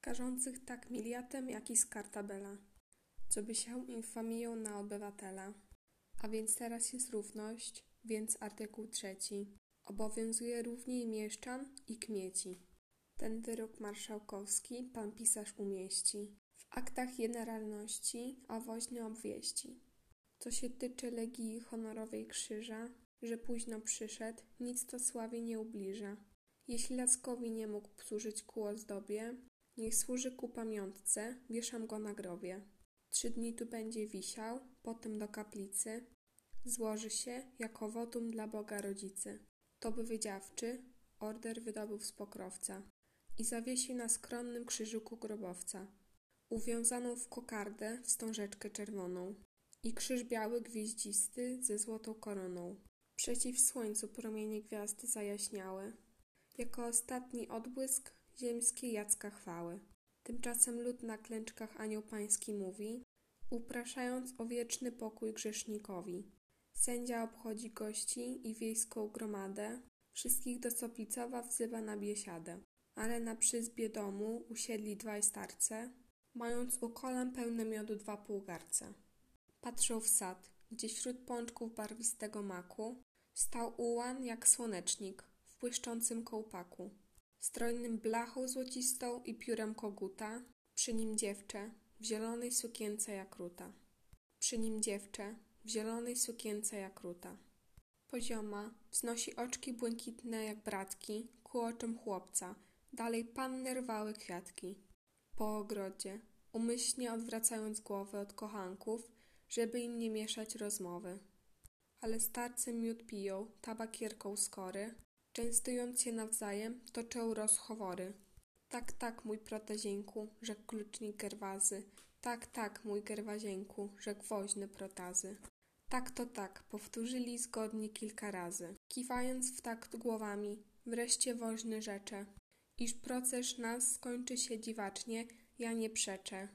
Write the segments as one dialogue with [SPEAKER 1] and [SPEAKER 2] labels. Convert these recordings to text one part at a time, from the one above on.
[SPEAKER 1] karzących tak miliatem, jak i z kartabela, co by się infamią na obywatela. A więc teraz jest równość, więc artykuł trzeci. Obowiązuje równiej mieszczan i kmieci. Ten wyrok marszałkowski pan pisarz umieści w aktach generalności, a woźny obwieści. Co się tyczy Legii Honorowej Krzyża, że późno przyszedł, nic to sławie nie ubliża. Jeśli Laskowi nie mógł służyć ku ozdobie, niech służy ku pamiątce, wieszam go na grobie. Trzy dni tu będzie wisiał, potem do kaplicy, złoży się jako wotum dla Boga rodzicy. To by wydziawczy, order wydobył z pokrowca i zawiesił na skromnym krzyżyku grobowca, uwiązaną w kokardę wstążeczkę czerwoną i krzyż biały gwieździsty ze złotą koroną. Przeciw słońcu promienie gwiazdy zajaśniały, jako ostatni odbłysk ziemskiej Jacka chwały. Tymczasem lud na klęczkach anioł pański mówi, upraszając o wieczny pokój grzesznikowi. Sędzia obchodzi gości i wiejską gromadę, wszystkich do Soplicowa wzywa na biesiadę. Ale na przyzbie domu usiedli dwaj starce, mając u kolan pełne miodu dwa półgarce. Patrzą w sad, gdzie wśród pączków barwistego maku stał ułan jak słonecznik w błyszczącym kołpaku, strojnym blachą złocistą i piórem koguta, przy nim dziewczę w zielonej sukience jak ruta. Przy nim dziewczę w zielonej sukience jak ruta. Pozioma wznosi oczki błękitne jak bratki ku oczom chłopca, dalej panny rwały kwiatki. Po ogrodzie, umyślnie odwracając głowę od kochanków, żeby im nie mieszać rozmowy. Ale starcy miód piją, tabakierką skory, częstując się nawzajem, toczą rozchowory. Tak, tak, mój protezieńku, rzekł klucznik Gerwazy. Tak, tak, mój Gerwazieńku, rzekł woźny protazy. Tak to tak, powtórzyli zgodnie kilka razy, kiwając w takt głowami. Wreszcie woźny rzecze, iż proces nas skończy się dziwacznie, ja nie przeczę.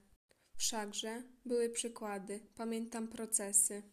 [SPEAKER 1] Wszakże były przykłady, pamiętam procesy,